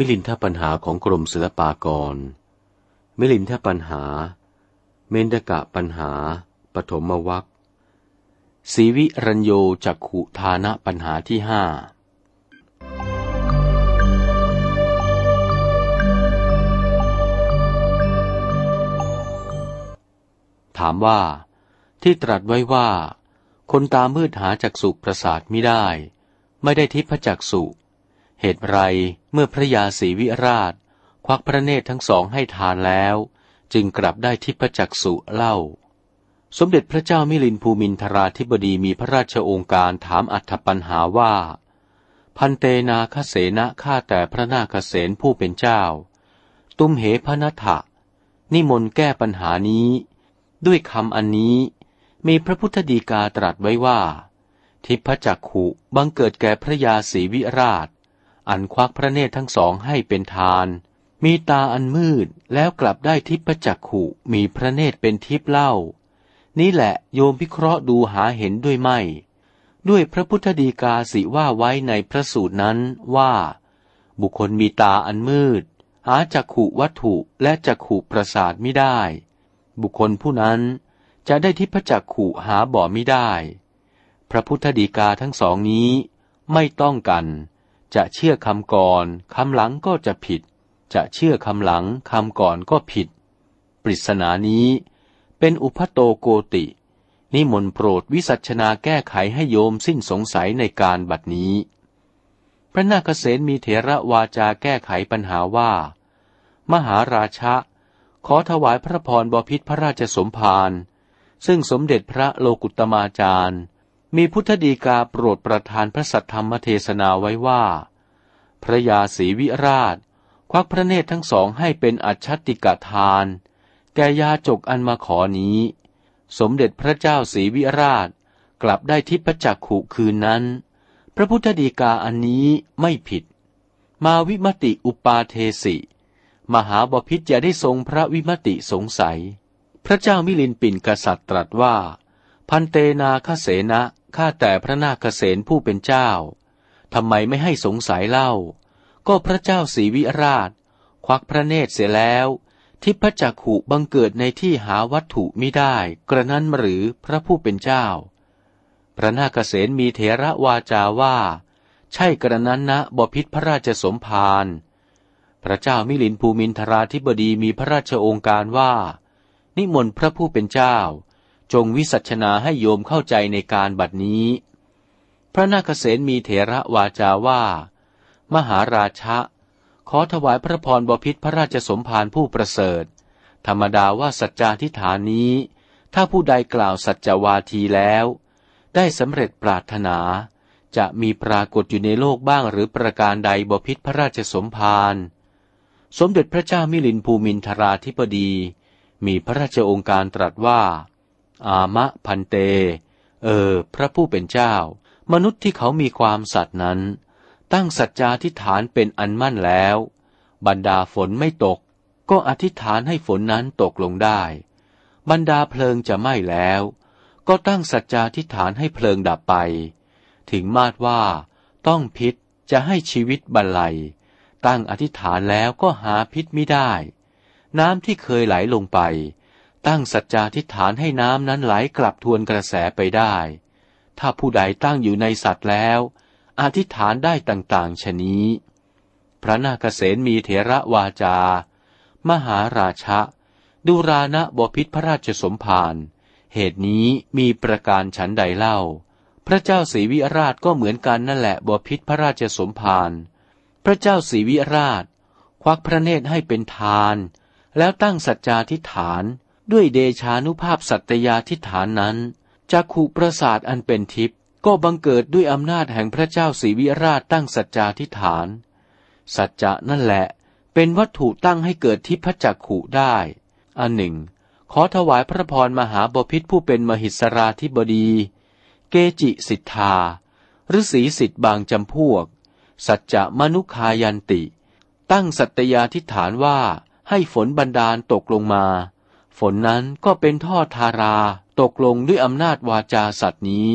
มิลินทปัญหาของกรมศิลปากร มิลินทปัญหา เมนดกะปัญหา ปฐมวัคสีวิรัญโยจักขุทานะปัญหาที่ห้าถามว่า ที่ตรัสไว้ว่า คนตามืดหาจักสุประสาทไม่ได้ ไม่ได้ทิพจักสุ เหตุไรเมื่อพระยาศรีวิราช ควักพระเนตรทั้งสองให้ทานแล้ว จึงกลับได้ทิพจักสุเล่า สมเด็จพระเจ้ามิลินภูมินทราธิบดีมีพระราชโองการถามอัธปัญหาว่า พันเตนาคเสนะข้าแต่พระนาคเสนผู้เป็นเจ้า ตุมเหพนัทะนิมนต์แก้ปัญหานี้ ด้วยคำอันนี้มีพระพุทธดีกาตรัสไว้ว่า ทิพจักขุบังเกิดแก่พระยาศรีวิราช อันควักพระเนตรทั้งสองให้เป็นทาน มีตาอันมืดแล้วกลับได้ทิพจักขุมีพระเนตรเป็นทิพเล่า นี่แหละโยมพิเคราะห์ดูหาเห็นด้วยไม่ ด้วยพระพุทธดีกาสิว่าไว้ในพระสูตรนั้นว่า บุคคลมีตาอันมืด หาจักขุวัตถุและจักขุประสาทไม่ได้ บุคคลผู้นั้นจะได้ทิพจักขุหาบ่อไม่ได้ พระพุทธดีกาทั้งสองนี้ไม่ต้องกัน จะเชื่อคำก่อนคำหลังก็จะผิด จะเชื่อคำหลังคำก่อนก็ผิด ปริศนานี้เป็นอุพโตโกติ นิมนต์โปรดวิสัชนาแก้ไขให้โยมสิ้นสงสัยในการบัดนี้ พระนาคเษนมีเถระวาจาแก้ไขปัญหาว่า มหาราชะ ขอถวายพระพรบพิษพระราชสมภารซึ่งสมเด็จพระโลกุตมาจารย์ มีพุทธดีกาโปรดประทานพระสัทธรรมเทศนาไว้ว่า พระยาศรีวิราช ควักพระเนตรทั้งสองให้เป็นอัจฉติกทาน แก่ยาจกอันมาขอนี้ สมเด็จพระเจ้าศรีวิราชกลับได้ทิพจักขุคืนนั้น พระพุทธดีกาอันนี้ไม่ผิด มาวิมติอุปาเทสิ มหาบพิษจะได้ทรงพระวิมติสงสัย พระเจ้ามิลินปินกษัตริย์ตรัสว่า พันเตนาคเสนะ ข้าแต่พระนาคเษนผู้เป็นเจ้า ทำไมไม่ให้สงสัยเล่า ก็พระเจ้าศรีวิราช ควักพระเนตรเสียแล้ว ทิพจักขุบังเกิดในที่หาวัตถุไม่ได้ กระนั้นหรือพระผู้เป็นเจ้า พระนาคเษนมีเถระวาจาว่า ใช่กระนั้นนะบพิษพระราชสมภารพระเจ้ามิลินภูมินทราธิบดีมีพระราชองค์การว่า นิมนต์พระผู้เป็นเจ้า จงวิสัชนาให้โยมเข้าใจในการบัดนี้ พระนาคเษนมีเถระวาจาว่า มหาราชะ ขอถวายพระพรบพิษพระราชสมภารผู้ประเสริฐ ธรรมดาว่าสัจจาทิฐานนี้ ถ้าผู้ใดกล่าวสัจจวาทีแล้ว ได้สำเร็จปรารถนา จะมีปรากฏอยู่ในโลกบ้างหรือประการใดบพิษพระราชสมภารสมเด็จพระเจ้ามิลินภูมินทราธิปดี มีพระราชองค์การตรัสว่า อามะพันเต เออ พระผู้เป็นเจ้า มนุษย์ที่เขามีความสัตย์นั้น ตั้งสัจจาธิฐานเป็นอันมั่นแล้ว บรรดาฝนไม่ตก ก็อธิษฐานให้ฝนนั้นตกลงได้ บรรดาเพลิงจะไหม้แล้ว ก็ตั้งสัจจาธิฐานให้เพลิงดับไป ถึงมาดว่า ต้องพิษจะให้ชีวิตบรรลัย ตั้งอธิษฐานแล้วก็หาพิษไม่ได้ น้ำที่เคยไหลลงไป ตั้งสัจจาทิฏฐานให้น้ำนั้นไหลกลับทวนกระแสไปได้ ถ้าผู้ใดตั้งอยู่ในสัตว์แล้วอธิษฐานได้ต่างๆชนี้ พระนาคเษนมีเถระวาจา มหาราชะ ดูรานะบพิษพระราชสมภารเหตุนี้มีประการฉันใดเล่า พระเจ้าศรีวิราชก็เหมือนกันนั่นแหละบพิษพระราชสมภารพระเจ้าศรีวิราช ควักพระเนตรให้เป็นทาน แล้วตั้งสัจจาทิฐาน ด้วยเดชานุภาพสัตยาทิฐานนั้นจักขุประสาทอันเป็นทิพย์ก็บังเกิดด้วยอำนาจแห่งพระเจ้าศรีวิราชตั้งสัจจาทิฐาน สัจจะนั่นแหละ เป็นวัตถุตั้งให้เกิดทิพจักขุได้ อันหนึ่ง ขอถวายพระพรมหาบพิษผู้เป็นมหิสราธิบดี เกจิสิทธาฤษีสิทธิ์บางจำพวก สัจจะมนุคายันติ ตั้งสัตยาทิฐานว่าให้ฝนบันดาลตกลงมา ฝนนั้นก็เป็นท่อทาราตกลงด้วยอำนาจวาจาสัตว์นี้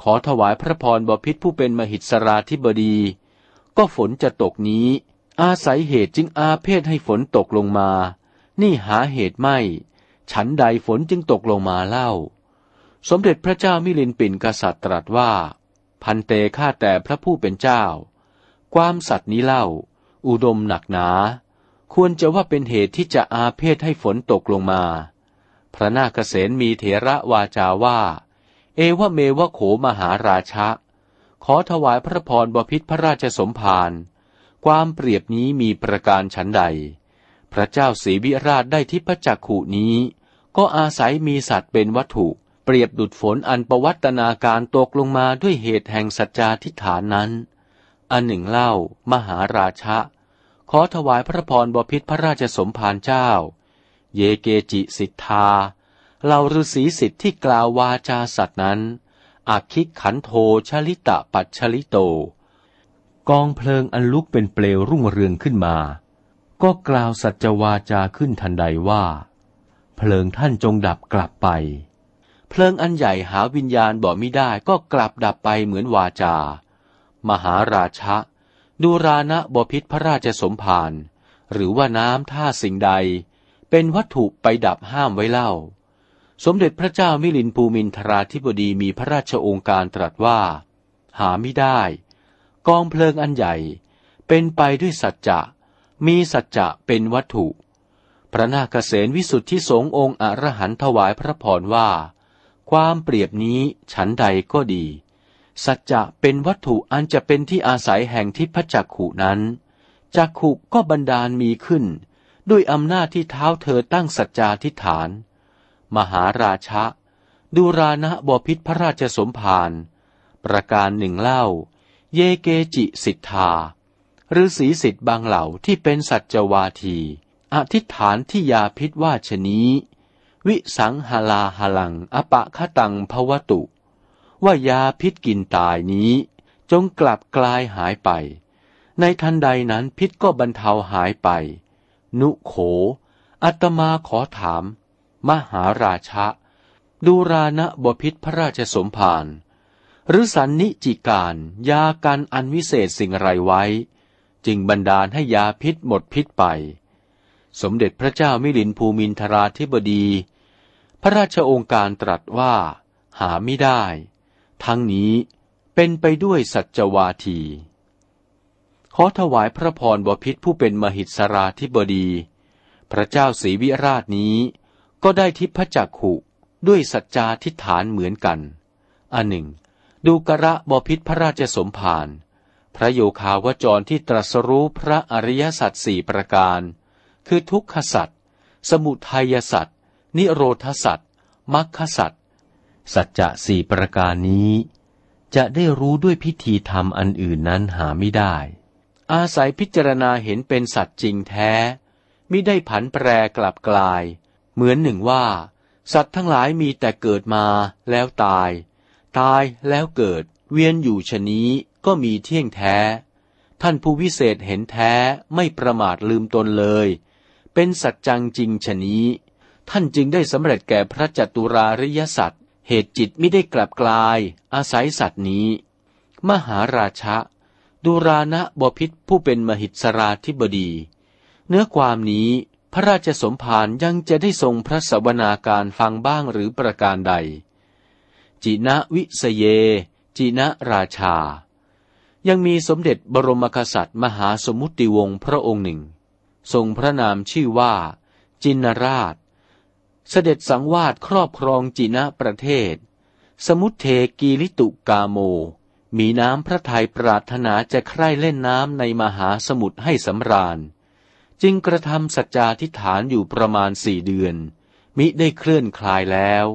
ขอถวายพระพรบพิษผู้เป็นมหิตสราธิบดี ก็ฝนจะตกนี้ อาศัยเหตุจึงอาเพศให้ฝนตกลงมา นี่หาเหตุไม่ ฉันใดฝนจึงตกลงมาเล่า สมเด็จพระเจ้ามิลินปินกษัตริย์ตรัสว่า พันเตฆ่าแต่พระผู้เป็นเจ้า ความสัตว์นี้เล่า อุดมหนักหนา ควรจะว่าเป็นเหตุที่จะอาเพศให้ฝนตกลงมา พระนาคเษนมีเถระวาจาว่า เอวเมวะโขมหาราชะ ขอถวายพระพรบพิษพระราชสมภารความเปรียบนี้มีประการฉันใด พระเจ้าศรีวิราชได้ทิพจักขุนี้ ก็อาศัยมีสัตว์เป็นวัตถุ เปรียบดุดฝนอันประวัตนาการตกลงมาด้วยเหตุแห่งสัจจาทิฐานนั้น อันหนึ่งเล่ามหาราชะ ขอถวายพระพรบพิษพระราชสมภารเจ้า เยเกจิสิทธาเหล่าฤาษีสิทธิ์ที่กล่าววาจาสัตว์นั้นอาคิกขันโทชลิตะปัจชลิโต กองเพลิงอันลุกเป็นเปลวรุ่งเรืองขึ้นมา ก็กล่าวสัจวาจาขึ้นทันใดว่า เพลิงท่านจงดับกลับไป เพลิงอันใหญ่หาวิญญาณบอกไม่ได้ก็กลับดับไปเหมือนวาจา มหาราชะ ดูรานะบพิษพระราชสมภารหรือว่าน้ำท่าสิ่งใด เป็นวัตถุไปดับห้ามไว้เล่า สมเด็จพระเจ้ามิลินภูมินทราธิบดีมีพระราชองค์การตรัสว่า หาไม่ได้ กองเพลิงอันใหญ่ เป็นไปด้วยสัจจะ มีสัจจะเป็นวัตถุ พระนาคเษนวิสุทธิสงฆ์องค์อรหันถวายพระพรว่า ความเปรียบนี้ฉันใดก็ดี สัจจะเป็นวัตถุอันจะเป็นที่อาศัยแห่งทิพจักขุนั้นจักขุก็บันดาลมีขึ้น ด้วยอำนาจที่เท้าเธอตั้งสัจจาทิฐาน มหาราชะ ดูรานะบพิษพระราชสมภารประการหนึ่งเล่า เยเกจิสิทธาหรือสีสิทธิ์บางเหล่าที่เป็นสัจวาที อธิษฐานที่ยาพิษว่าชนี้ วิสังหลาหลังอปะคตังภวตุ ว่ายาพิษกินตายนี้ จงกลับกลายหายไป ในทันใดนั้นพิษก็บรรเทาหายไป นุโข อัตมาขอถาม มหาราชะ ดูรานะบพิษพระราชสมภารหรือสันนิจิการยาการอันวิเศษสิ่งไรไว้ จึงบันดาลให้ยาพิษหมดพิษไป สมเด็จพระเจ้ามิลินภูมินทราธิบดี พระราชองค์การตรัสว่า หาไม่ได้ ทั้งนี้เป็นไปด้วยสัจวาที ขอถวายพระพรบพิษผู้เป็นมหิตสราธิบดี พระเจ้าศรีวิราชนี้ ก็ได้ทิพจักขุด้วยสัจจาทิฐานเหมือนกัน อันหนึ่ง ดูกระบพิษพระราชสมภารพระโยคาวจรที่ตรัสรู้พระอริยสัจสี่ประการ คือทุกขสัจสมุทัยสัจนิโรธสัจมรรคสัจ สัจจะสี่ประการนี้ จะได้รู้ด้วยพิธีธรรมอันอื่นนั้นหาไม่ได้ อาศัยพิจารณาเห็นเป็นสัจจริงแท้มิได้ผันแปรกลับกลาย เหมือนหนึ่งว่า สัตว์ทั้งหลายมีแต่เกิดมาแล้วตาย ตายแล้วเกิด เวียนอยู่ชนี้ก็มีเที่ยงแท้ ท่านผู้วิเศษเห็นแท้ไม่ประมาทลืมตนเลย เป็นสัจจังจริงชนี้ ท่านจึงได้สำเร็จแก่พระจัตุราริยสัตว์ เหตุจิตไม่ได้กลับกลาย อาศัยสัตว์นี้ มหาราชะดูรานะบพิษผู้เป็นมหิสราธิบดี เนื้อความนี้พระราชสมภารยังจะได้ทรงพระสวนาการฟังบ้างหรือประการใด จินะวิสเย จินะราชา ยังมีสมเด็จบรมกษัตริย์มหาสมุติวงศ์พระองค์หนึ่ง ทรงพระนามชื่อว่า จินราช เสด็จสังวาสครอบครองจินะประเทศ สมุทเทกีลิตุกาโม มีน้ำพระทัยปรารถนาจะใคร่เล่นน้ำในมหาสมุทรให้สำราญ จึงกระทำสัจจาทิฐานอยู่ประมาณสี่เดือน มิได้เคลื่อนคลายแล้ว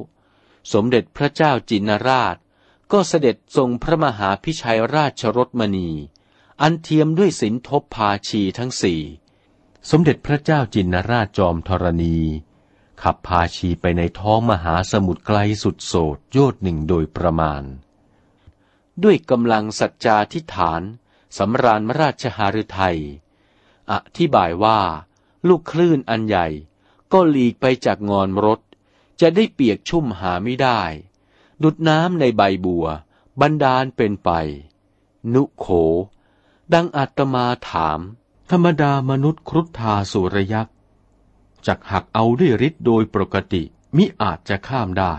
สมเด็จพระเจ้าจินราช ก็เสด็จทรงพระมหาพิชัยราชรสมณี อันเทียมด้วยสินทบพาชีทั้งสี่ สมเด็จพระเจ้าจินราชจอมธรณี ขับพาชีไปในท้องมหาสมุทรไกลสุดโสดโยดหนึ่งโดยประมาณ ด้วยกำลังสัจจาทิฐานสำราญมราชหฤทัยอธิบายว่า ลูกคลื่นอันใหญ่ ก็หลีกไปจากงอนรถ จะได้เปียกชุ่มหาไม่ได้ ดุดน้ำในใบบัว บันดาลเป็นไป นุโข ดังอาตมาถาม ธรรมดามนุษย์ครุฑทาสุรยักษ์ จักหักเอาด้วยฤทธิ์โดยปกติ มิอาจจะข้ามได้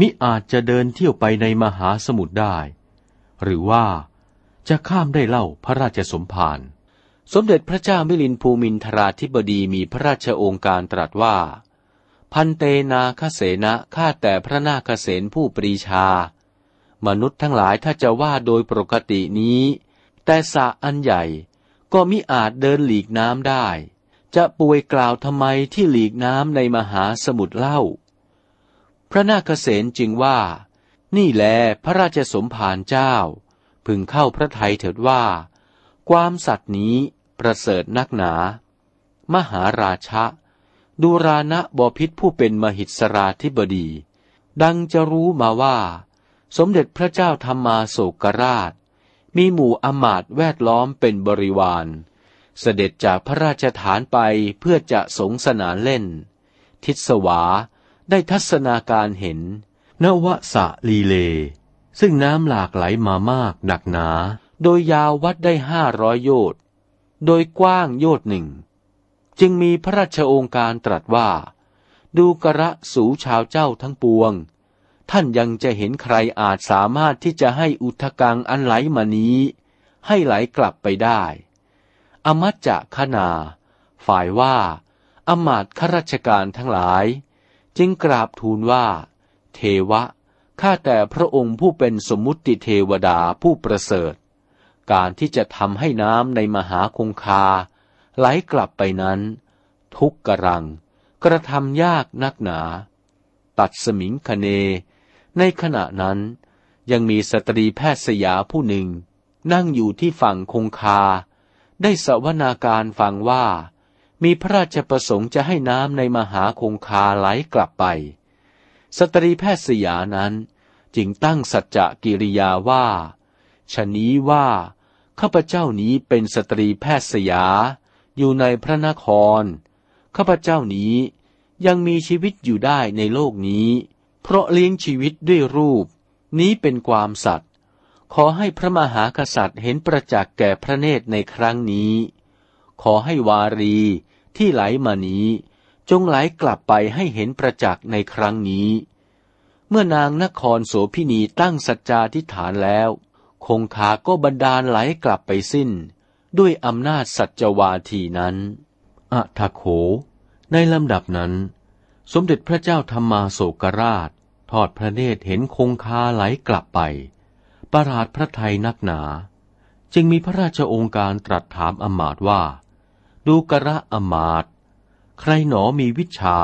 มิอาจจะเดินเที่ยวไปในมหาสมุทรได้ หรือว่าจะข้ามได้เล่าพระราชสมภารสมเด็จพระเจ้ามิลินภูมินทราธิบดีมีพระราชโองการตรัสว่า พันเตนาคเสนะข้าแต่พระนาคเสนผู้ปรีชา มนุษย์ทั้งหลายถ้าจะว่าโดยปกตินี้ แต่สะอันใหญ่ก็มิอาจเดินหลีกน้ำได้ จะป่วยกล่าวทำไมที่หลีกน้ำในมหาสมุทรเล่า พระนาคเษนจึงว่า นี่แลพระราชสมภารเจ้า พึงเข้าพระทัยเถิดว่า ความสัตว์นี้ประเสริฐนักหนา มหาราชะดูรานะบพิษผู้เป็นมหิสราธิบดี ดังจะรู้มาว่า สมเด็จพระเจ้าธรรมาโศกราช มีหมู่อมาตแวดล้อมเป็นบริวาร เสด็จจากพระราชฐานไปเพื่อจะสงสนานเล่น ทิศวาได้ทัศนาการเห็น นวสะลีเล ซึ่งน้ำหลากไหลมามากหนักหนา โดยยาววัดได้ห้าร้อยโยชน์โดยกว้างโยชน์หนึ่ง จึงมีพระราชโองการตรัสว่า ดูกระสูชาวเจ้าทั้งปวง ท่านยังจะเห็นใครอาจสามารถที่จะให้อุทกังอันไหลมานี้ ให้ไหลกลับไปได้ อมัจจะขนา ฝ่ายว่า อมาตข้าราชการทั้งหลาย จึงกราบทูลว่า เทวะ ข้าแต่พระองค์ผู้เป็นสมมุติเทวดาผู้ประเสริฐ การที่จะทำให้น้ำในมหาคงคา ไหลกลับไปนั้น ทุกกรัง กระทำยากนักหนา ตัดสมิงคเน ในขณะนั้น ยังมีสตรีแพทย์สยาผู้หนึ่ง นั่งอยู่ที่ฝั่งคงคา ได้สวนาการฟังว่า มีพระราชประสงค์จะให้น้ำในมหาคงคาไหลกลับไป สตรีแพทย์สยานั้นจึงตั้งสัจจะกิริยาว่าชนี้ว่า ข้าพเจ้านี้เป็นสตรีแพทย์สยา อยู่ในพระนคร ข้าพเจ้านี้ยังมีชีวิตอยู่ได้ในโลกนี้ เพราะเลี้ยงชีวิตด้วยรูป นี้เป็นความสัตย์ ขอให้พระมหากษัตริย์เห็นประจักษ์แก่พระเนตรในครั้งนี้ ขอให้วารีที่ไหลมานี้ จงไหลกลับไปให้เห็นประจักษ์ในครั้งนี้ เมื่อนางนครโสพินีตั้งสัจจาธิฐานแล้ว คงคาก็บันดาลไหลกลับไปสิ้น ด้วยอำนาจสัจวาทีนั้นอะทะโข ในลำดับนั้น สมเด็จพระเจ้าธรรมาโศกราช ทอดพระเนตรเห็นคงคาไหลกลับไป ประหลาดพระไทยนักหนา จึงมีพระราชองค์การตรัสถามอมาตว่า ดูกระอมาต ใครหนอมีวิชา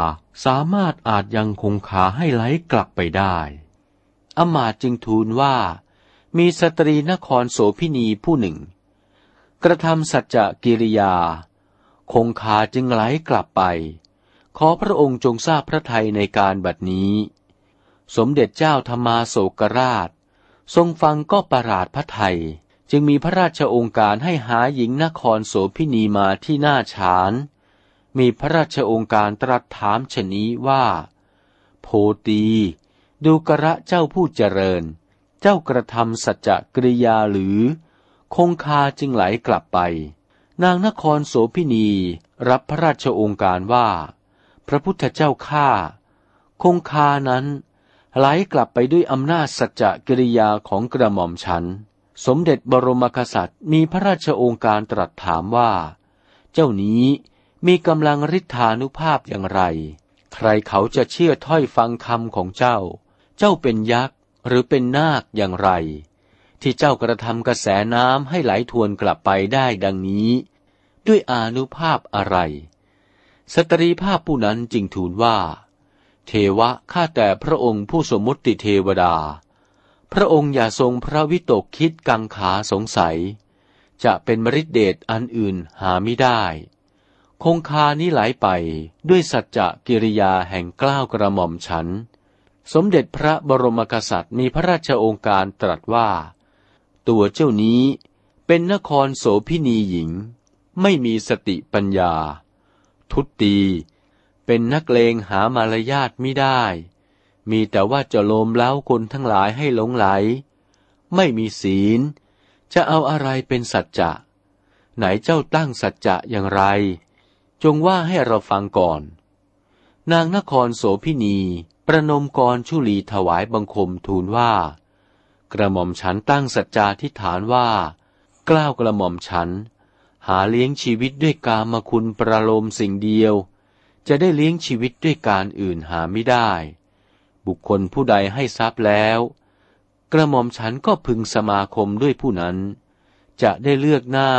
สามารถอาจยังคงคาให้ไหลกลับไปได้ อมาตจึงทูลว่า มีสตรีนครโสพินีผู้หนึ่ง กระทำสัจจกิริยา คงคาจึงไหลกลับไป ขอพระองค์จงทราบพระไทยในการบัดนี้ สมเด็จเจ้าธรรมาโศกราช ทรงฟังก็ประหลาดพระไทย จึงมีพระราชองค์การให้หาหญิงนครโสพินีมาที่หน้าฉาน มีพระราชองค์การตรัสถามชนี้ว่า โพตีดูกระเจ้าผู้เจริญ เจ้ากระทำสัจจกริยาหรือ คงคาจึงไหลกลับไป นางนครโสพินีรับพระราชองค์การว่า พระพุทธเจ้าข้าคงคานั้น ไหลกลับไปด้วยอำนาจสัจจะกิริยาของกระหม่อมฉัน สมเด็จบรมกษัตริย์มีพระราชโองการตรัสถามว่า เจ้านี้มีกำลังฤทธานุภาพอย่างไร ใครเขาจะเชื่อถ้อยฟังคำของเจ้า เจ้าเป็นยักษ์หรือเป็นนาคอย่างไร ที่เจ้ากระทำกระแสน้ำให้ไหลทวนกลับไปได้ดังนี้ ด้วยอานุภาพอะไร สตรีภาพผู้นั้นจึงทูลว่า เทวะข้าแต่พระองค์ผู้สมมติเทวดา พระองค์อย่าทรงพระวิตกคิดกังขาสงสัย จะเป็นมริดเดชอันอื่นหาไม่ได้ คงคานี้ไหลไปด้วยสัจจะกิริยาแห่งกล้าวกระหม่อมฉัน สมเด็จพระบรมกษัตริย์มีพระราชองค์การตรัสว่า ตัวเจ้านี้เป็นนครโสพินีหญิง ไม่มีสติปัญญา ทุตตี เป็นนักเลงหามารยาทไม่ได้ มีแต่ว่าจะโลมเล้าคนทั้งหลายให้หลงไหล ไม่มีศีล จะเอาอะไรเป็นสัจจะ ไหนเจ้าตั้งสัจจะอย่างไร จงว่าให้เราฟังก่อน นางนครโสพินี ประนมกรชุลีถวายบังคมทูลว่า กระหม่อมฉันตั้งสัจจาทิฐานว่า กล้าวกระหม่อมฉัน หาเลี้ยงชีวิตด้วยกามคุณประโลมสิ่งเดียว จะได้เลี้ยงชีวิตด้วยการอื่นหาไม่ได้ บุคคลผู้ใดให้ทรัพย์แล้ว กระหม่อมฉันก็พึงสมาคมด้วยผู้นั้น จะได้เลือกหน้า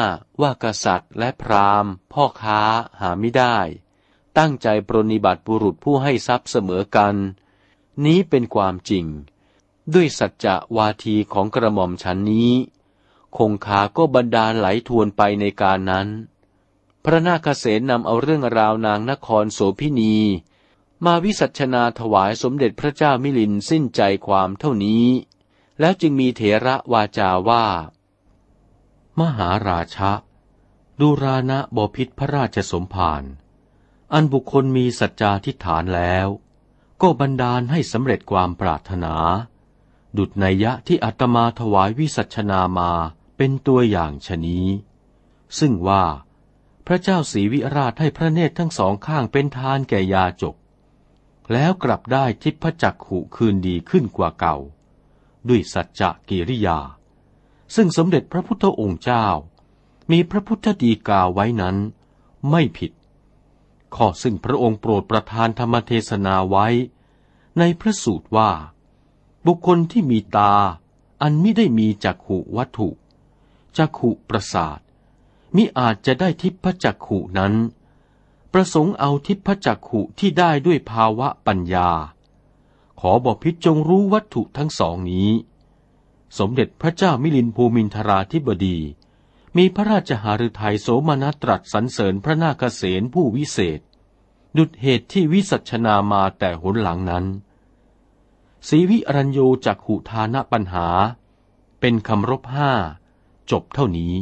ว่ากษัตริย์และพราหมณ์ พ่อค้าหาไม่ได้ ตั้งใจปรนิบัติบุรุษผู้ให้ทรัพย์เสมอกัน นี้เป็นความจริง ด้วยสัจจะวาทีของกระหม่อมฉันนี้ คงคาก็บรรดาลไหลทวนไปในการนั้น พระนาคเษนนำเอาเรื่องราวนางนครโสพินี มาวิสัชนาถวายสมเด็จพระเจ้ามิลินสิ้นใจความเท่านี้ แล้วจึงมีเถระวาจาว่า มหาราชะดูรานะบพิษพระราชสมภารอันบุคคลมีสัจจาทิฐานแล้ว ก็บันดาลให้สำเร็จความปรารถนา ดุจนัยยะที่อาตมาถวายวิสัชนามาเป็นตัวอย่างชนี้ ซึ่งว่า พระเจ้าศรีวิราชให้พระเนตรทั้งสองข้างเป็นทานแก่ยาจก แล้วกลับได้ทิพจักขุคืนดีขึ้นกว่าเก่า ด้วยสัจจะกิริยา ซึ่งสมเด็จพระพุทธองค์เจ้า มีพระพุทธดีกาไว้นั้น ไม่ผิด ข้อซึ่งพระองค์โปรดประทานธรรมเทศนาไว้ ในพระสูตรว่า บุคคลที่มีตา อันไม่ได้มีจักขุวัตถุจักขุประสาท มิอาจจะได้ทิพจักขุนั้น ประสงค์เอาทิพจักขุที่ได้ด้วยภาวะปัญญา ขอบอกพิจงรู้วัตถุทั้งสองนี้ สมเด็จพระเจ้ามิลินภูมินทราธิบดี มีพระราชหฤทัยโสมนัสตรัสสรรเสริญพระนาคเษนผู้วิเศษ ดุดเหตุที่วิสัชนามาแต่หนหลังนั้นศรีวิอรัญโยจักขุทานะปัญหา เป็นคำรบห้า จบเท่านี้